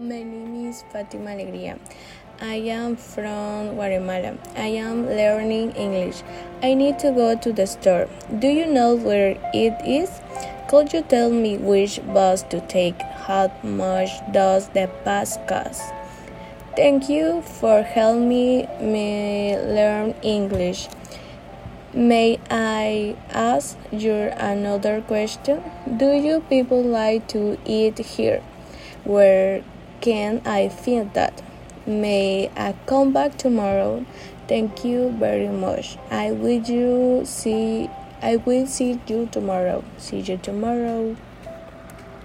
My name is Fatima Alegría. I am from Guatemala. I am learning English. I need to go to the store. Do you know where it is? Could you tell me which bus to take? How much does the bus cost? Thank you for helping me learn English. May I ask you another question? Do you people like to eat here? Where can I find that? May I come back tomorrow? Thank you very much. I will you see I will see you tomorrow. See you tomorrow.